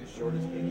the shortest cake.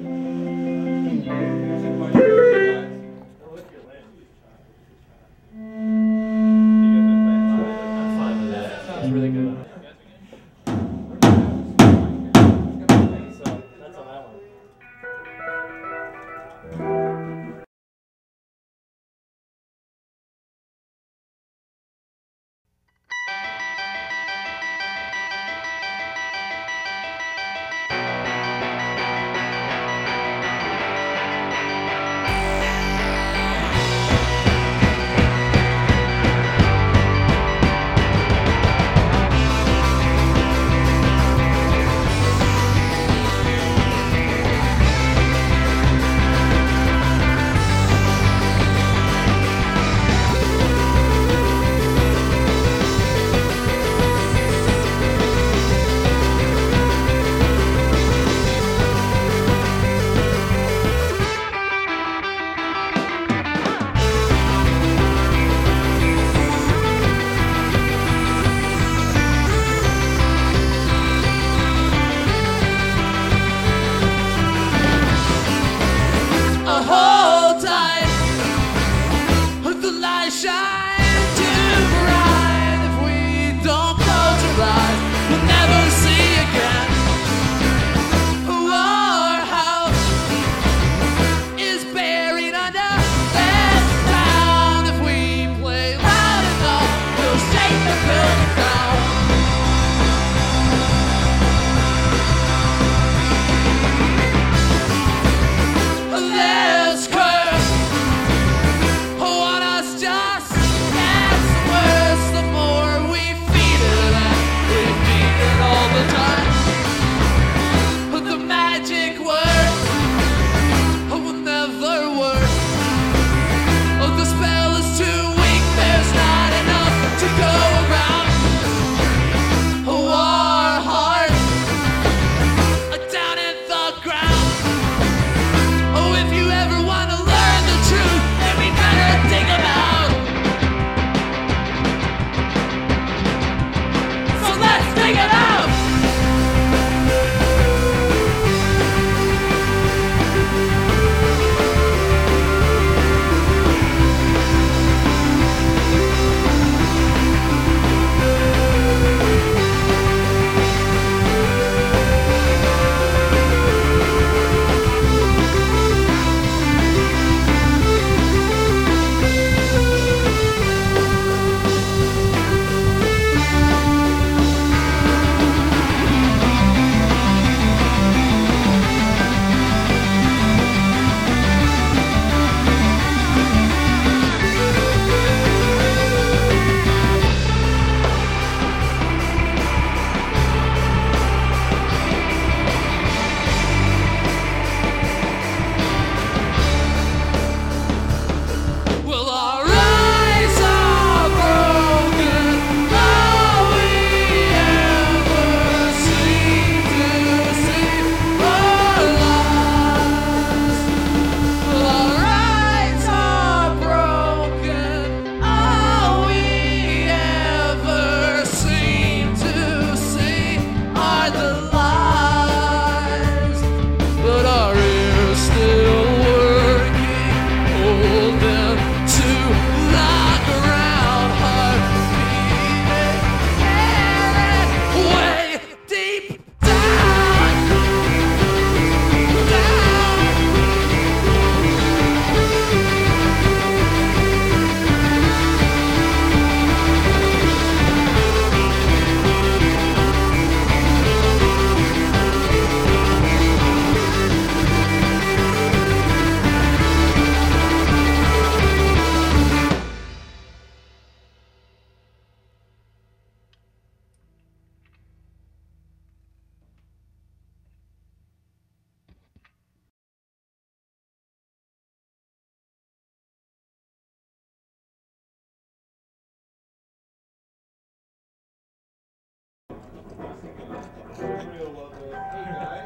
Will love. Hey guys.